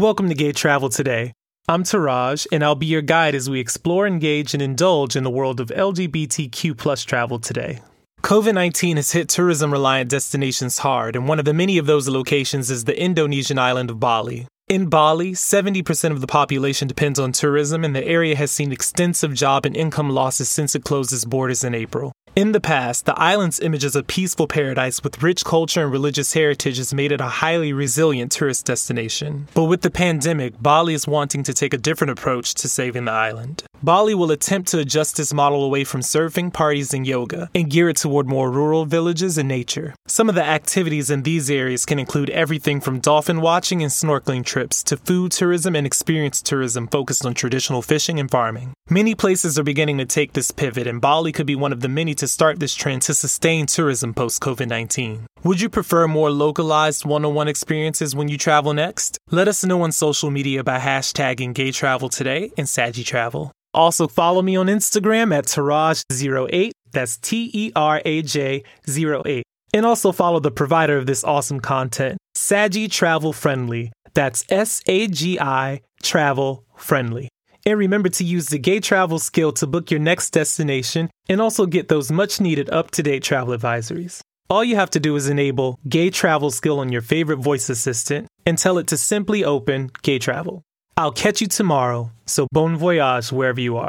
Welcome to Gay Travel Today. I'm Teraj, and I'll be your guide as we explore, engage, and indulge in the world of LGBTQ plus travel today. COVID 19 has hit tourism reliant destinations hard, and one of the many of those locations is the Indonesian island of Bali. In Bali, 70% of the population depends on tourism, and the area has seen extensive job and income losses since it closed its borders in April. In the past, the island's image as a peaceful paradise with rich culture and religious heritage has made it a highly resilient tourist destination. But with the pandemic, Bali is wanting to take a different approach to saving the island. Bali will attempt to adjust its model away from surfing, parties, and yoga and gear it toward more rural villages and nature. Some of the activities in these areas can include everything from dolphin watching and snorkeling trips to food tourism and experience tourism focused on traditional fishing and farming. Many places are beginning to take this pivot, and Bali could be one of the many to start this trend to sustain tourism post COVID 19. Would you prefer more localized one on one experiences when you travel next? Let us know on social media by hashtagging Gay Travel Today and Sagi Travel. Also, follow me on Instagram at Teraj08. That's T E R A J 08. And also follow the provider of this awesome content, Sagi Travel Friendly. That's S A G I Travel Friendly. And remember to use the Gay Travel skill to book your next destination and also get those much needed up to date travel advisories. All you have to do is enable Gay Travel skill on your favorite voice assistant and tell it to simply open Gay Travel. I'll catch you tomorrow, so bon voyage wherever you are.